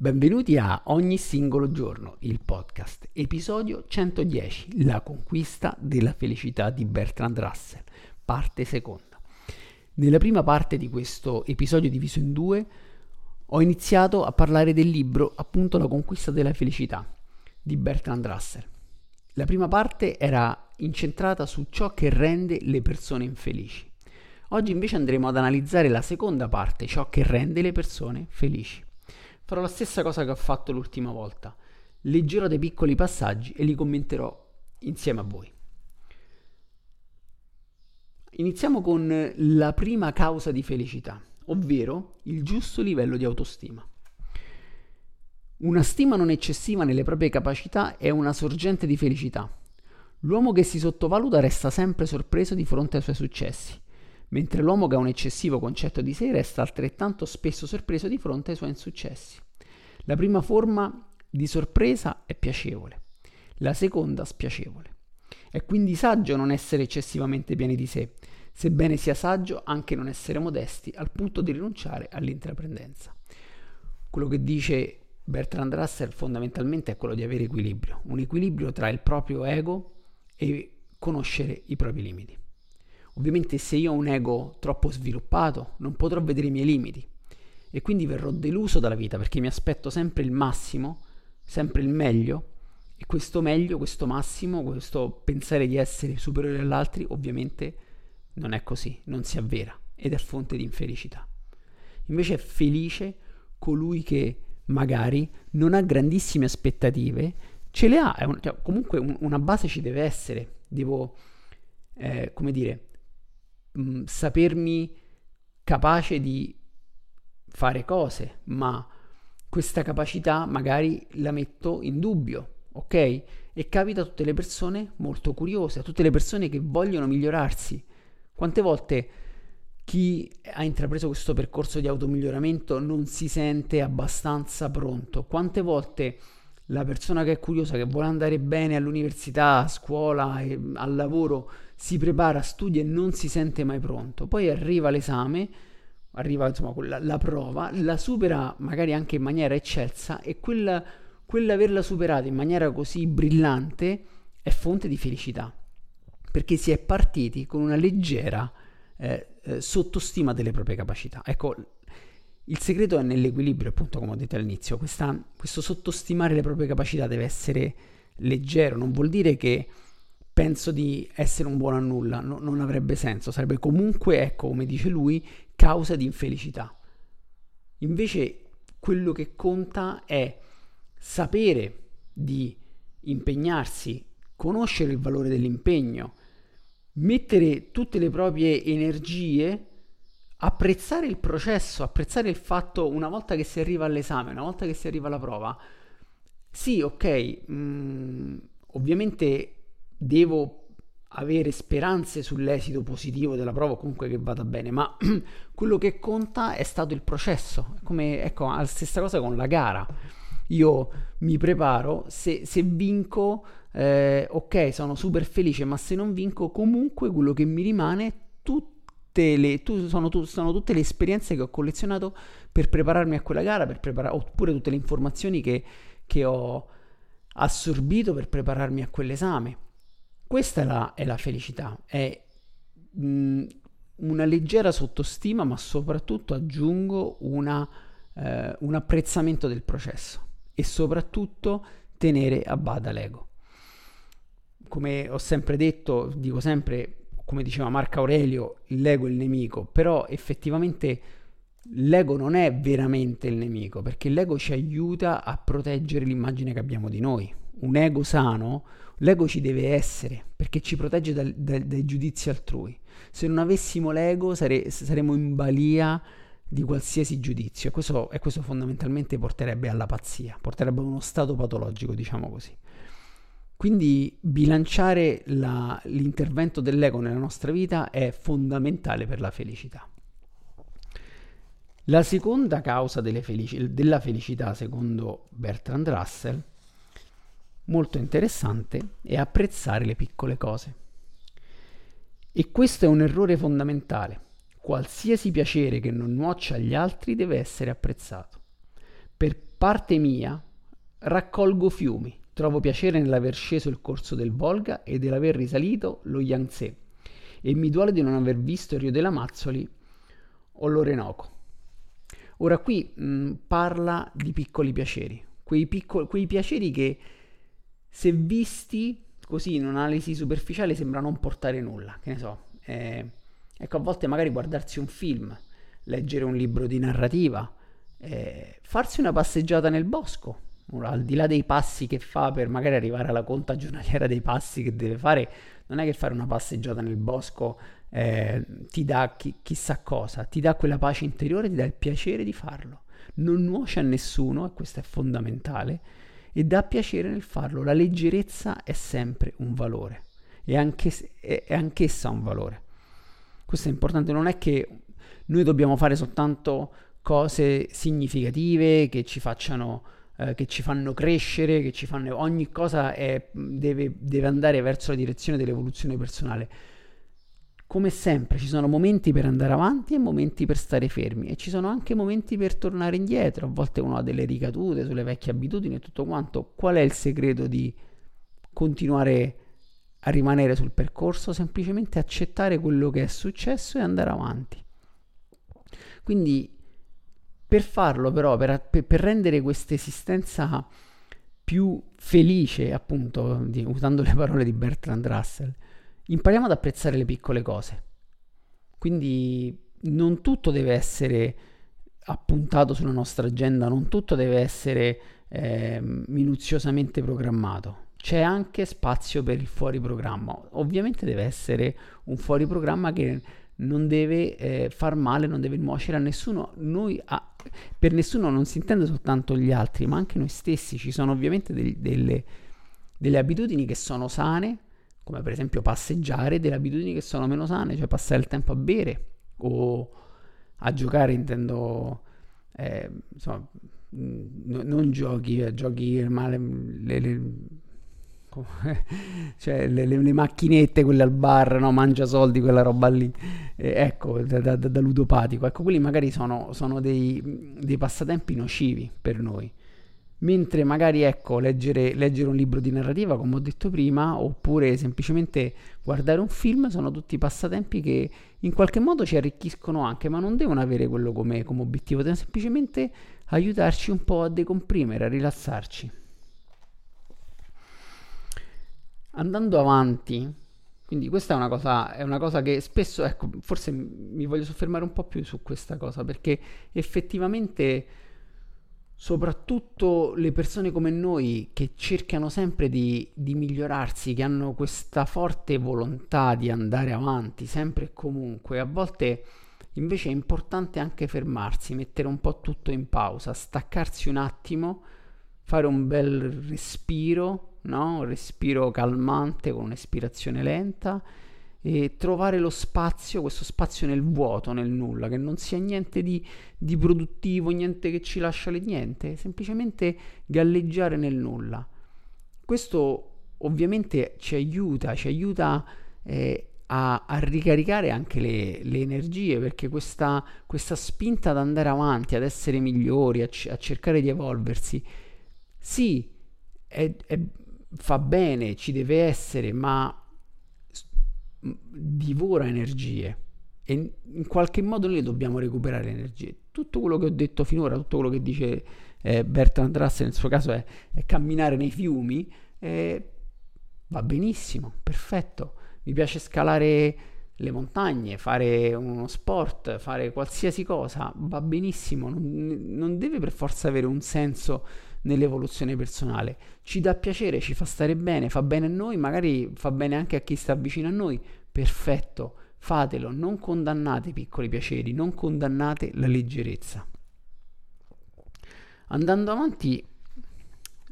Benvenuti a Ogni singolo giorno, il podcast, episodio 110, La conquista della felicità di Bertrand Russell, parte seconda. Nella prima parte di questo episodio diviso in due ho iniziato a parlare del libro appunto La conquista della felicità di Bertrand Russell. La prima parte era incentrata su ciò che rende le persone infelici. Oggi invece andremo ad analizzare la seconda parte, ciò che rende le persone felici. Farò la stessa cosa che ho fatto l'ultima volta. Leggerò dei piccoli passaggi e li commenterò insieme a voi. Iniziamo con la prima causa di felicità, ovvero il giusto livello di autostima. Una stima non eccessiva nelle proprie capacità è una sorgente di felicità. L'uomo che si sottovaluta resta sempre sorpreso di fronte ai suoi successi mentre l'uomo che ha un eccessivo concetto di sé resta altrettanto spesso sorpreso di fronte ai suoi insuccessi. La prima forma di sorpresa è piacevole, la seconda spiacevole. È quindi saggio non essere eccessivamente pieni di sé, sebbene sia saggio anche non essere modesti al punto di rinunciare all'intraprendenza. Quello che dice Bertrand Russell fondamentalmente è quello di avere equilibrio, un equilibrio tra il proprio ego e conoscere i propri limiti. Ovviamente se io ho un ego troppo sviluppato non potrò vedere i miei limiti. E quindi verrò deluso dalla vita perché mi aspetto sempre il massimo, sempre il meglio. E questo meglio, questo massimo, questo pensare di essere superiore agli altri ovviamente non è così, non si avvera. Ed è fonte di infelicità. Invece è felice colui che magari non ha grandissime aspettative, ce le ha, un, cioè, comunque un, una base ci deve essere, devo, eh, come dire, mh, mm, sapermi capace di fare cose, ma questa capacità magari la metto in dubbio, ok? E capita a tutte le persone molto curiose, a tutte le persone che vogliono migliorarsi. Quante volte chi ha intrapreso questo percorso di automiglioramento non si sente abbastanza pronto? Quante volte la persona che è curiosa, che vuole andare bene all'università, a scuola, al lavoro, si prepara, studia e non si sente mai pronto. Poi arriva l'esame, arriva insomma la, la prova, la supera magari anche in maniera eccelsa e quella, quell'averla superata in maniera così brillante è fonte di felicità. Perché si è partiti con una leggera eh, eh, sottostima delle proprie capacità. Ecco, il segreto è nell'equilibrio, appunto, come ho detto all'inizio. Questa, questo sottostimare le proprie capacità deve essere leggero, non vuol dire che penso di essere un buono a nulla, no, non avrebbe senso, sarebbe comunque, ecco, come dice lui, causa di infelicità. Invece quello che conta è sapere di impegnarsi, conoscere il valore dell'impegno, mettere tutte le proprie energie, apprezzare il processo, apprezzare il fatto una volta che si arriva all'esame, una volta che si arriva alla prova. Sì, ok, mh, mm, ovviamente devo avere speranze sull'esito positivo della prova comunque che vada bene, ma quello che conta è stato il processo. Come, ecco, la stessa cosa con la gara. Io mi preparo, se, se vinco, eh, ok, sono super felice, ma se non vinco, comunque quello che mi rimane, tutte le, tu, sono, tu, sono, tutte le esperienze che ho collezionato per prepararmi a quella gara, per preparare, oppure tutte le informazioni che, che ho assorbito per prepararmi a quell'esame. Questa è la, è la felicità, è mh, mm, una leggera sottostima, ma soprattutto aggiungo una, eh, un apprezzamento del processo e soprattutto tenere a bada l'ego. Come ho sempre detto, dico sempre, come diceva Marco Aurelio, l'ego è il nemico, però effettivamente l'ego non è veramente il nemico, perché l'ego ci aiuta a proteggere l'immagine che abbiamo di noi. Un ego sano L'ego ci deve essere perché ci protegge dal, dal, dai giudizi altrui. Se non avessimo l'ego sare, saremmo in balia di qualsiasi giudizio e questo, e questo fondamentalmente porterebbe alla pazzia, porterebbe a uno stato patologico, diciamo così. Quindi bilanciare la, l'intervento dell'ego nella nostra vita è fondamentale per la felicità. La seconda causa felici- della felicità, secondo Bertrand Russell, molto interessante, è apprezzare le piccole cose. E questo è un errore fondamentale. Qualsiasi piacere che non nuoccia agli altri deve essere apprezzato. Per parte mia, raccolgo fiumi, trovo piacere nell'aver sceso il corso del Volga e dell'aver risalito lo Yangtze e mi duole di non aver visto il Rio della Mazzoli o l'Orenoco. Ora qui mh, parla di piccoli piaceri, quei, piccoli, quei piaceri che se visti così in un'analisi superficiale sembra non portare nulla, che ne so. Eh, ecco, a volte magari guardarsi un film, leggere un libro di narrativa, eh, farsi una passeggiata nel bosco, al di là dei passi che fa per magari arrivare alla conta giornaliera dei passi che deve fare, non è che fare una passeggiata nel bosco eh, ti dà chi, chissà cosa, ti dà quella pace interiore, ti dà il piacere di farlo. Non nuoce a nessuno, e questo è fondamentale, e dà piacere nel farlo. La leggerezza è sempre un valore e anche, è, è anch'essa un valore. Questo è importante, non è che noi dobbiamo fare soltanto cose significative che ci facciano eh, che ci fanno crescere, che ci fanno ogni cosa è, deve, deve andare verso la direzione dell'evoluzione personale. Come sempre ci sono momenti per andare avanti e momenti per stare fermi e ci sono anche momenti per tornare indietro. A volte uno ha delle ricadute sulle vecchie abitudini e tutto quanto. Qual è il segreto di continuare a rimanere sul percorso? Semplicemente accettare quello che è successo e andare avanti. Quindi per farlo però, per, per rendere questa esistenza più felice, appunto, di, usando le parole di Bertrand Russell, impariamo ad apprezzare le piccole cose. Quindi non tutto deve essere appuntato sulla nostra agenda, non tutto deve essere eh, minuziosamente programmato. C'è anche spazio per il fuori programma. Ovviamente deve essere un fuori programma che non deve eh, far male, non deve nuocere a nessuno. Noi a, per nessuno non si intende soltanto gli altri, ma anche noi stessi. Ci sono ovviamente del, delle, delle abitudini che sono sane, come per esempio passeggiare, delle abitudini che sono meno sane, cioè passare il tempo a bere o a giocare, intendo, eh, insomma, n- non giochi, eh, giochi male, le, le, cioè le, le, le, macchinette, quelle al bar, no? mangia soldi, quella roba lì, eh, ecco, da, da, da, ludopatico. Ecco, quelli magari sono, sono dei, dei passatempi nocivi per noi mentre magari ecco leggere, leggere, un libro di narrativa come ho detto prima oppure semplicemente guardare un film sono tutti passatempi che in qualche modo ci arricchiscono anche ma non devono avere quello come, come obiettivo devono semplicemente aiutarci un po' a decomprimere a rilassarci andando avanti quindi questa è una, cosa, è una cosa che spesso ecco forse mi voglio soffermare un po' più su questa cosa perché effettivamente soprattutto le persone come noi che cercano sempre di, di, migliorarsi, che hanno questa forte volontà di andare avanti sempre e comunque, a volte invece è importante anche fermarsi, mettere un po' tutto in pausa, staccarsi un attimo, fare un bel respiro, no? un respiro calmante con un'espirazione lenta e trovare lo spazio, questo spazio nel vuoto, nel nulla, che non sia niente di, di produttivo, niente che ci lascia le niente, semplicemente galleggiare nel nulla. Questo ovviamente ci aiuta, ci aiuta eh, a, a, ricaricare anche le, le energie, perché questa, questa, spinta ad andare avanti, ad essere migliori, a, c- a cercare di evolversi, sì, è, è, fa bene, ci deve essere, ma divora energie e in qualche modo noi dobbiamo recuperare energie. Tutto quello che ho detto finora, tutto quello che dice eh, Bertrand Russell nel suo caso è, è camminare nei fiumi, eh, va benissimo, perfetto. Mi piace scalare le montagne, fare uno sport, fare qualsiasi cosa, va benissimo, non, non deve per forza avere un senso nell'evoluzione personale. Ci dà piacere, ci fa stare bene, fa bene a noi, magari fa bene anche a chi sta vicino a noi. Perfetto, fatelo, non condannate i piccoli piaceri, non condannate la leggerezza. Andando avanti,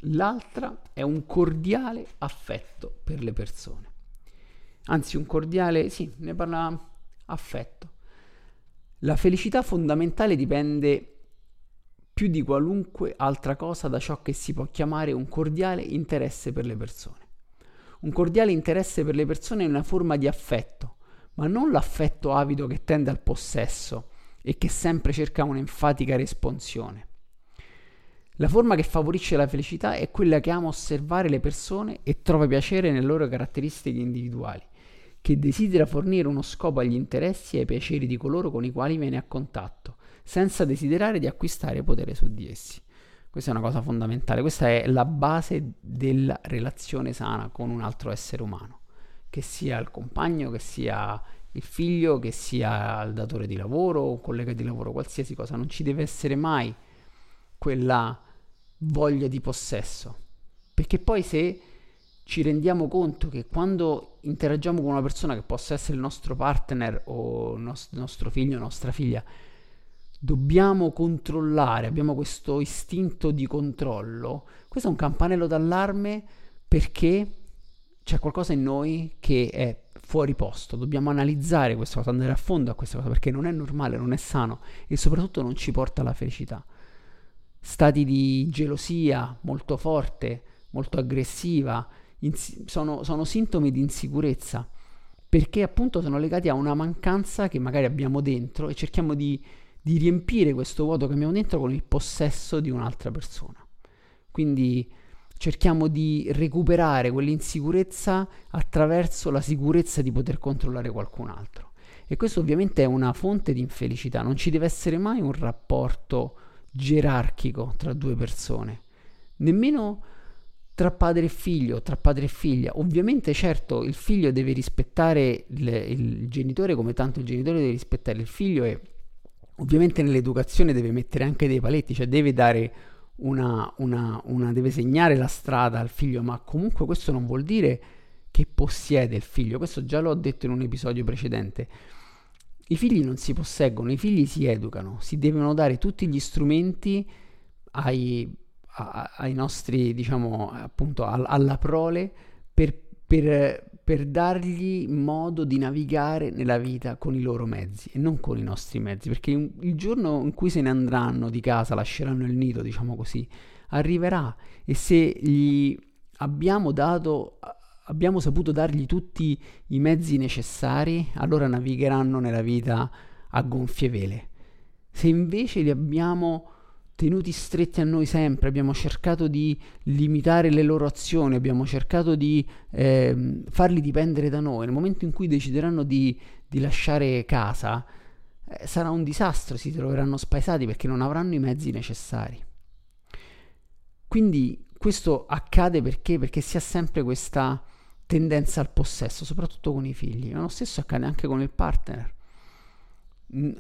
l'altra è un cordiale affetto per le persone. Anzi, un cordiale, sì, ne parla affetto. La felicità fondamentale dipende più di qualunque altra cosa da ciò che si può chiamare un cordiale interesse per le persone. Un cordiale interesse per le persone è una forma di affetto, ma non l'affetto avido che tende al possesso e che sempre cerca un'enfatica responsione. La forma che favorisce la felicità è quella che ama osservare le persone e trova piacere nelle loro caratteristiche individuali, che desidera fornire uno scopo agli interessi e ai piaceri di coloro con i quali viene a contatto, senza desiderare di acquistare potere su di essi. Questa è una cosa fondamentale, questa è la base della relazione sana con un altro essere umano, che sia il compagno, che sia il figlio, che sia il datore di lavoro, un collega di lavoro, qualsiasi cosa, non ci deve essere mai quella voglia di possesso. Perché poi se ci rendiamo conto che quando interagiamo con una persona che possa essere il nostro partner o il nostro figlio o nostra figlia, dobbiamo controllare, abbiamo questo istinto di controllo, questo è un campanello d'allarme perché c'è qualcosa in noi che è fuori posto, dobbiamo analizzare questa cosa, andare a fondo a questa cosa perché non è normale, non è sano e soprattutto non ci porta alla felicità. Stati di gelosia molto forte, molto aggressiva, ins- sono, sono sintomi di insicurezza, perché appunto sono legati a una mancanza che magari abbiamo dentro e cerchiamo di, di riempire questo vuoto che abbiamo dentro con il possesso di un'altra persona. Quindi cerchiamo di recuperare quell'insicurezza attraverso la sicurezza di poter controllare qualcun altro. E questo ovviamente è una fonte di infelicità, non ci deve essere mai un rapporto gerarchico tra due persone, nemmeno tra padre e figlio, tra padre e figlia. Ovviamente, certo, il figlio deve rispettare il, il genitore come tanto il genitore deve rispettare il figlio e ovviamente nell'educazione deve mettere anche dei paletti, cioè deve dare una, una, una, deve segnare la strada al figlio, ma comunque questo non vuol dire che possiede il figlio, questo già l'ho detto in un episodio precedente. I figli non si posseggono, i figli si educano, si devono dare tutti gli strumenti ai, a, ai nostri, diciamo, appunto, all, alla prole per, per, per dargli modo di navigare nella vita con i loro mezzi e non con i nostri mezzi, perché il giorno in cui se ne andranno di casa, lasceranno il nido, diciamo così, arriverà e se gli abbiamo dato abbiamo saputo dargli tutti i mezzi necessari, allora navigheranno nella vita a gonfie vele. Se invece li abbiamo tenuti stretti a noi sempre, abbiamo cercato di limitare le loro azioni, abbiamo cercato di eh, farli dipendere da noi, nel momento in cui decideranno di, di lasciare casa, eh, sarà un disastro, si troveranno spaesati perché non avranno i mezzi necessari. Quindi questo accade perché? Perché si ha sempre questa tendenza al possesso, soprattutto con i figli, ma lo stesso accade anche con il partner. Mm,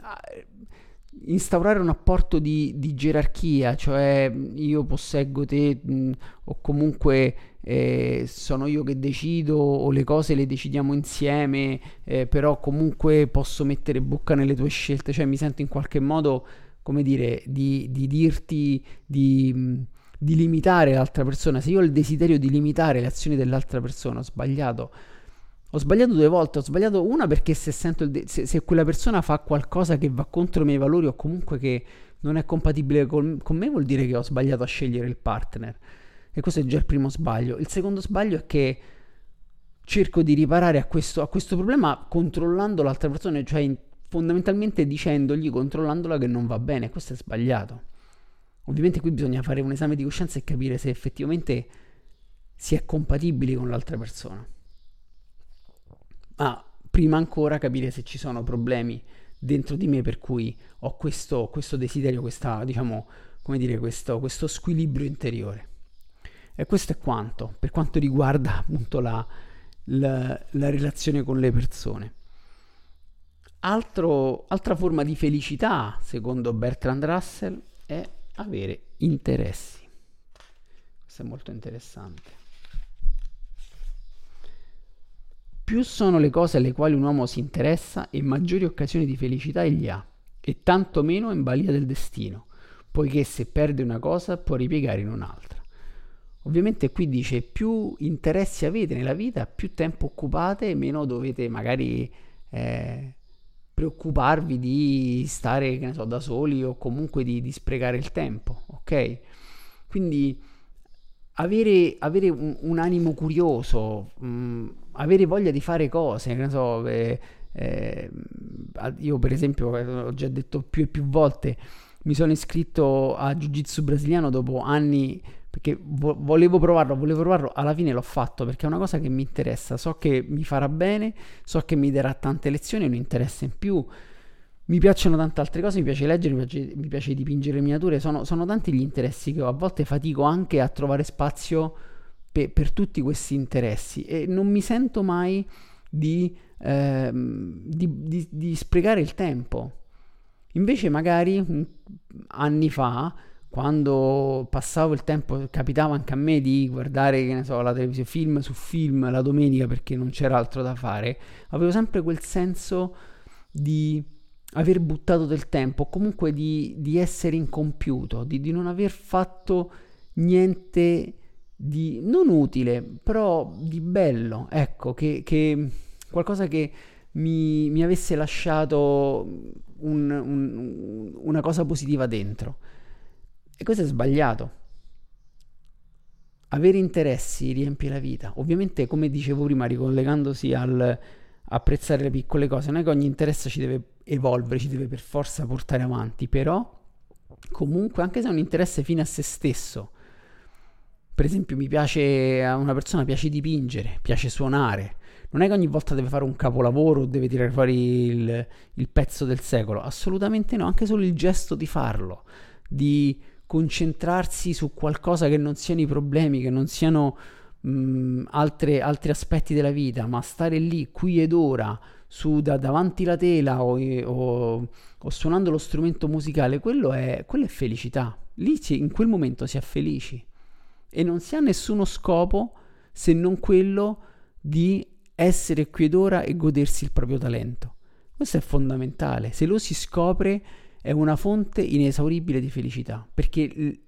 instaurare un rapporto di, di gerarchia, cioè io posseggo te mh, mm, o comunque eh, sono io che decido o le cose le decidiamo insieme, eh, però comunque posso mettere bocca nelle tue scelte, cioè mi sento in qualche modo, come dire, di, di dirti, di... Mm, di limitare l'altra persona, se io ho il desiderio di limitare le azioni dell'altra persona, ho sbagliato. Ho sbagliato due volte, ho sbagliato una perché se, de- se, se quella persona fa qualcosa che va contro i miei valori o comunque che non è compatibile col- con me, vuol dire che ho sbagliato a scegliere il partner. E questo è già il primo sbaglio. Il secondo sbaglio è che cerco di riparare a questo, a questo problema controllando l'altra persona, cioè in, fondamentalmente dicendogli, controllandola che non va bene. Questo è sbagliato. Ovviamente qui bisogna fare un esame di coscienza e capire se effettivamente si è compatibili con l'altra persona. Ma prima ancora capire se ci sono problemi dentro di me per cui ho questo, questo desiderio, questa, diciamo, come dire, questo, questo squilibrio interiore. E questo è quanto, per quanto riguarda appunto la, la, la relazione con le persone. Altro, altra forma di felicità, secondo Bertrand Russell, è avere interessi. Questo è molto interessante. Più sono le cose alle quali un uomo si interessa e maggiori occasioni di felicità egli ha, e tanto meno in balia del destino, poiché se perde una cosa può ripiegare in un'altra. Ovviamente qui dice più interessi avete nella vita, più tempo occupate, meno dovete magari eh, preoccuparvi di stare, so, da soli o comunque di, di sprecare il tempo, ok? Quindi avere, avere un, un, animo curioso, mh, mm, avere voglia di fare cose, ne so, eh, eh, io per esempio, eh, ho già detto più e più volte, mi sono iscritto a Jiu Jitsu brasiliano dopo anni perché vo- volevo provarlo, volevo provarlo, alla fine l'ho fatto perché è una cosa che mi interessa, so che mi farà bene, so che mi darà tante lezioni, non interessa in più. Mi piacciono tante altre cose, mi piace leggere, mi piace, mi piace dipingere miniature, sono, sono, tanti gli interessi che ho, a volte fatico anche a trovare spazio pe- per tutti questi interessi e non mi sento mai di, eh, di, di, di sprecare il tempo. Invece magari anni fa quando passavo il tempo, capitava anche a me di guardare, che ne so, la televisione, film su film la domenica perché non c'era altro da fare, avevo sempre quel senso di aver buttato del tempo, comunque di, di essere incompiuto, di, di, non aver fatto niente di non utile, però di bello, ecco, che, che qualcosa che mi, mi avesse lasciato un, un, una cosa positiva dentro. E questo è sbagliato. Avere interessi riempie la vita. Ovviamente, come dicevo prima, ricollegandosi al apprezzare le piccole cose, non è che ogni interesse ci deve evolvere, ci deve per forza portare avanti, però comunque, anche se è un interesse fine a se stesso, per esempio, mi piace a una persona piace dipingere, piace suonare. Non è che ogni volta deve fare un capolavoro o deve tirare fuori il, il pezzo del secolo, assolutamente no, anche solo il gesto di farlo, di concentrarsi su qualcosa che non siano i problemi, che non siano mh, altre, altri aspetti della vita, ma stare lì, qui ed ora, su, da, davanti la tela o, o, o, suonando lo strumento musicale, quello è, quello è felicità. Lì in quel momento si è felici e non si ha nessuno scopo se non quello di essere qui ed ora e godersi il proprio talento. Questo è fondamentale. Se lo si scopre è una fonte inesauribile di felicità, perché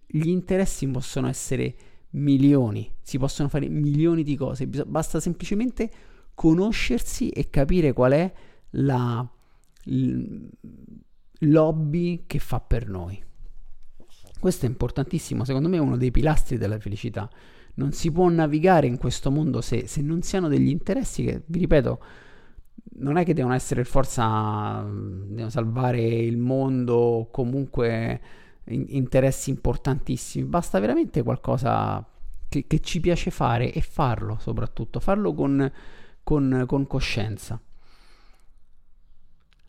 gli interessi possono essere milioni, si possono fare milioni di cose, basta semplicemente conoscersi e capire qual è la lobby che fa per noi. Questo è importantissimo, secondo me è uno dei pilastri della felicità. Non si può navigare in questo mondo se, se non si hanno degli interessi che, vi ripeto, non è che devono essere forza, devono salvare il mondo, comunque in, interessi importantissimi, basta veramente qualcosa che, che, ci piace fare e farlo soprattutto, farlo con, con, con coscienza.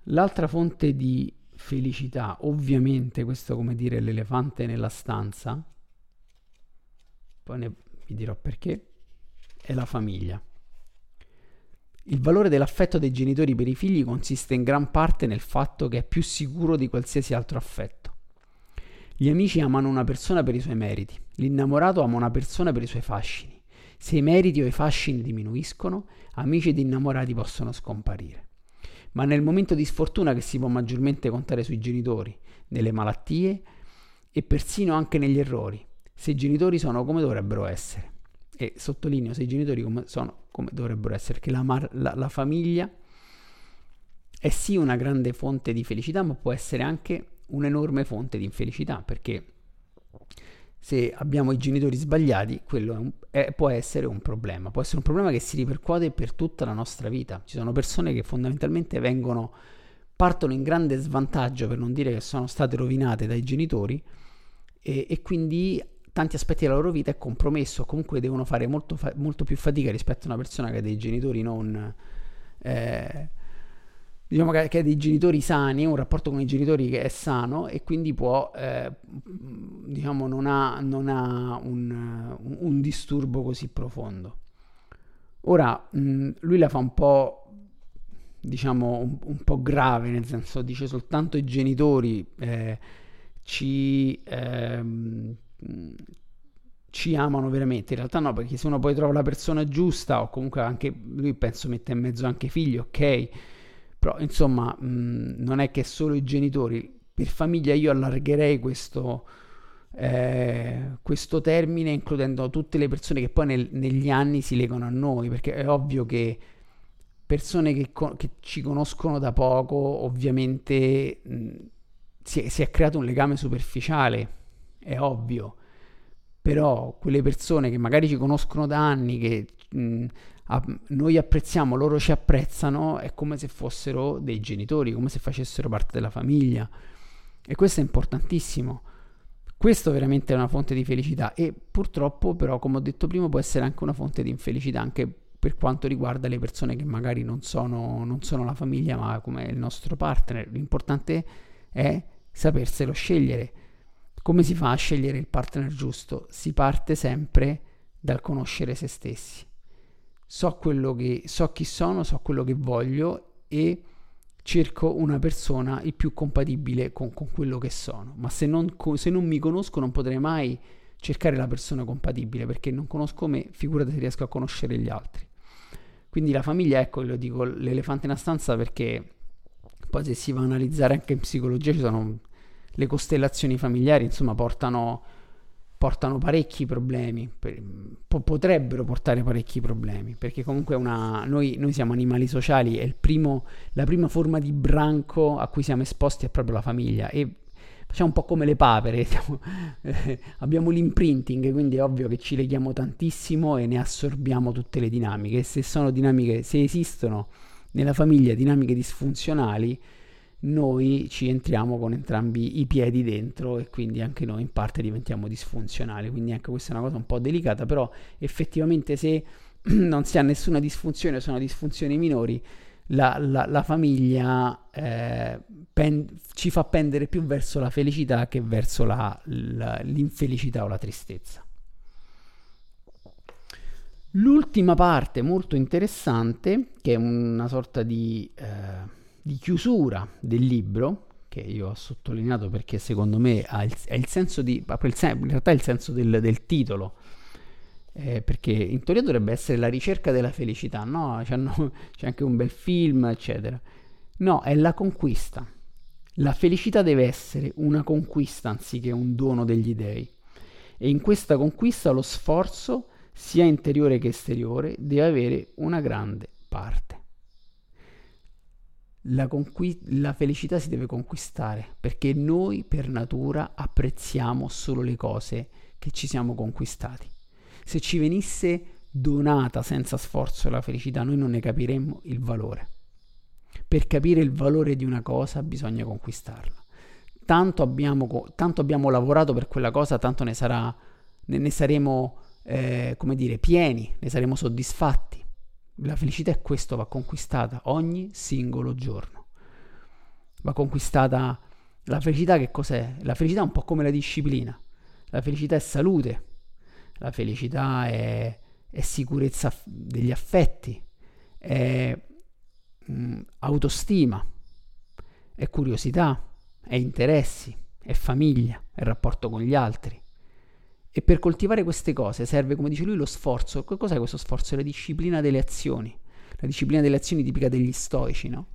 L'altra fonte di felicità, ovviamente questo come dire l'elefante nella stanza, poi ne, vi dirò perché, è la famiglia. Il valore dell'affetto dei genitori per i figli consiste in gran parte nel fatto che è più sicuro di qualsiasi altro affetto. Gli amici amano una persona per i suoi meriti, l'innamorato ama una persona per i suoi fascini. Se i meriti o i fascini diminuiscono, amici ed innamorati possono scomparire. Ma nel momento di sfortuna che si può maggiormente contare sui genitori, nelle malattie e persino anche negli errori, se i genitori sono come dovrebbero essere. E sottolineo se i genitori come sono come dovrebbero essere, che la, mar- la, la famiglia è sì una grande fonte di felicità, ma può essere anche un'enorme fonte di infelicità, perché se abbiamo i genitori sbagliati, quello è un, è, può essere un problema, può essere un problema che si ripercuote per tutta la nostra vita. Ci sono persone che fondamentalmente vengono, partono in grande svantaggio, per non dire che sono state rovinate dai genitori, e, e quindi tanti aspetti della loro vita è compromesso, comunque devono fare molto, fa- molto più fatica rispetto a una persona che ha dei genitori non... Eh, diciamo che, ha dei genitori sani, un rapporto con i genitori che è sano e quindi può, eh, diciamo, non ha, non ha un, un, disturbo così profondo. Ora, mh, lui la fa un po', diciamo, un, un, po' grave, nel senso dice soltanto i genitori eh, ci... Ehm, ci amano veramente. In realtà no, perché se uno poi trova la persona giusta o comunque anche lui penso mette in mezzo anche figli, ok. Però insomma mh, non è che solo i genitori. Per famiglia io allargherei questo, eh, questo termine includendo tutte le persone che poi nel, negli anni si legano a noi, perché è ovvio che persone che, che ci conoscono da poco ovviamente mh, si, è, si è creato un legame superficiale, è ovvio però quelle persone che magari ci conoscono da anni, che mh, noi apprezziamo, loro ci apprezzano, è come se fossero dei genitori, come se facessero parte della famiglia. E questo è importantissimo. Questo veramente è una fonte di felicità e purtroppo però, come ho detto prima, può essere anche una fonte di infelicità, anche per quanto riguarda le persone che magari non sono, non sono la famiglia, ma come il nostro partner. L'importante è saperselo scegliere come si fa a scegliere il partner giusto? Si parte sempre dal conoscere se stessi. So, quello che, so chi sono, so quello che voglio e cerco una persona il più compatibile con, con quello che sono. Ma se non, se non, mi conosco non potrei mai cercare la persona compatibile perché non conosco me, figurati se riesco a conoscere gli altri. Quindi la famiglia, ecco, lo dico, l'elefante in una stanza perché poi se si va a analizzare anche in psicologia ci sono le costellazioni familiari, insomma, portano, portano parecchi problemi, per, po- potrebbero portare parecchi problemi, perché comunque una, noi, noi, siamo animali sociali e primo, la prima forma di branco a cui siamo esposti è proprio la famiglia e facciamo un po' come le papere, siamo, eh, abbiamo l'imprinting, quindi è ovvio che ci leghiamo tantissimo e ne assorbiamo tutte le dinamiche. Se sono dinamiche, se esistono nella famiglia dinamiche disfunzionali, noi ci entriamo con entrambi i piedi dentro e quindi anche noi in parte diventiamo disfunzionali. Quindi anche questa è una cosa un po' delicata, però effettivamente se non si ha nessuna disfunzione sono disfunzioni minori, la, la, la famiglia eh, pen, ci fa pendere più verso la felicità che verso la, l'infelicità o la tristezza. L'ultima parte molto interessante, che è una sorta di... Eh, di chiusura del libro, che io ho sottolineato perché secondo me ha il, è il senso di, il sen- in realtà il senso del, del titolo, eh, perché in teoria dovrebbe essere la ricerca della felicità, no? C'è anche un bel film, eccetera. No, è la conquista. La felicità deve essere una conquista anziché un dono degli dei. E in questa conquista lo sforzo, sia interiore che esteriore, deve avere una grande parte la, conqui- la felicità si deve conquistare perché noi per natura apprezziamo solo le cose che ci siamo conquistati. Se ci venisse donata senza sforzo la felicità, noi non ne capiremmo il valore. Per capire il valore di una cosa bisogna conquistarla. Tanto abbiamo, tanto abbiamo lavorato per quella cosa, tanto ne, sarà, ne, ne saremo, eh, come dire, pieni, ne saremo soddisfatti. La felicità è questo, va conquistata ogni singolo giorno. Va conquistata la felicità che cos'è? La felicità è un po' come la disciplina. La felicità è salute, la felicità è, è sicurezza degli affetti, è mh, mm, autostima, è curiosità, è interessi, è famiglia, è rapporto con gli altri. E per coltivare queste cose serve, come dice lui, lo sforzo. Cos'è questo sforzo? La disciplina delle azioni. La disciplina delle azioni tipica degli stoici, no?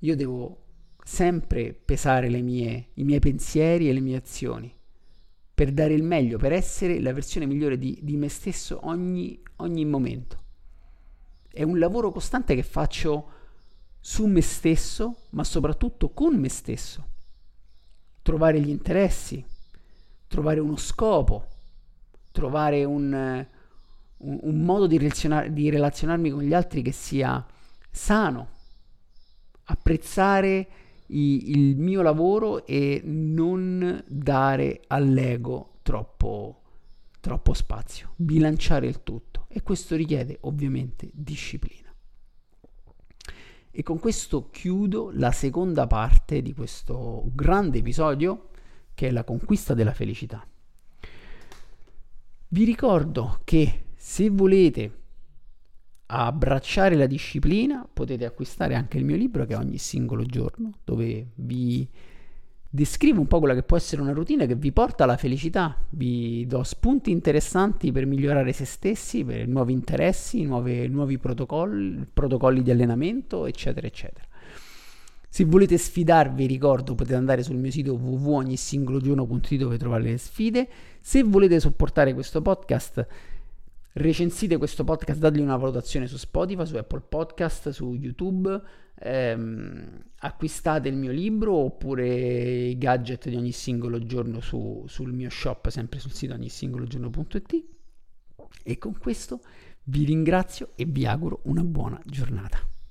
Io devo sempre pesare mie, i miei pensieri e le mie azioni per dare il meglio, per essere la versione migliore di, di me stesso ogni, ogni momento. È un lavoro costante che faccio su me stesso, ma soprattutto con me stesso. Trovare gli interessi, trovare uno scopo, trovare un, un, un modo di, relazionar- di relazionarmi con gli altri che sia sano, apprezzare i, il mio lavoro e non dare all'ego troppo, troppo spazio, bilanciare il tutto e questo richiede ovviamente disciplina. E con questo chiudo la seconda parte di questo grande episodio che è la conquista della felicità. Vi ricordo che se volete abbracciare la disciplina potete acquistare anche il mio libro che è ogni singolo giorno dove vi descrivo un po' quella che può essere una routine che vi porta alla felicità, vi do spunti interessanti per migliorare se stessi, per nuovi interessi, nuove, nuovi protocolli, protocolli di allenamento, eccetera, eccetera. Se volete sfidarvi, ricordo, potete andare sul mio sito www.ognisingologiorno.it dove trovare le sfide. Se volete supportare questo podcast, recensite questo podcast, dategli una valutazione su Spotify, su Apple Podcast, su YouTube, ehm, acquistate il mio libro oppure i gadget di ogni singolo giorno su, sul mio shop, sempre sul sito ognisingologiorno.it. E con questo vi ringrazio e vi auguro una buona giornata.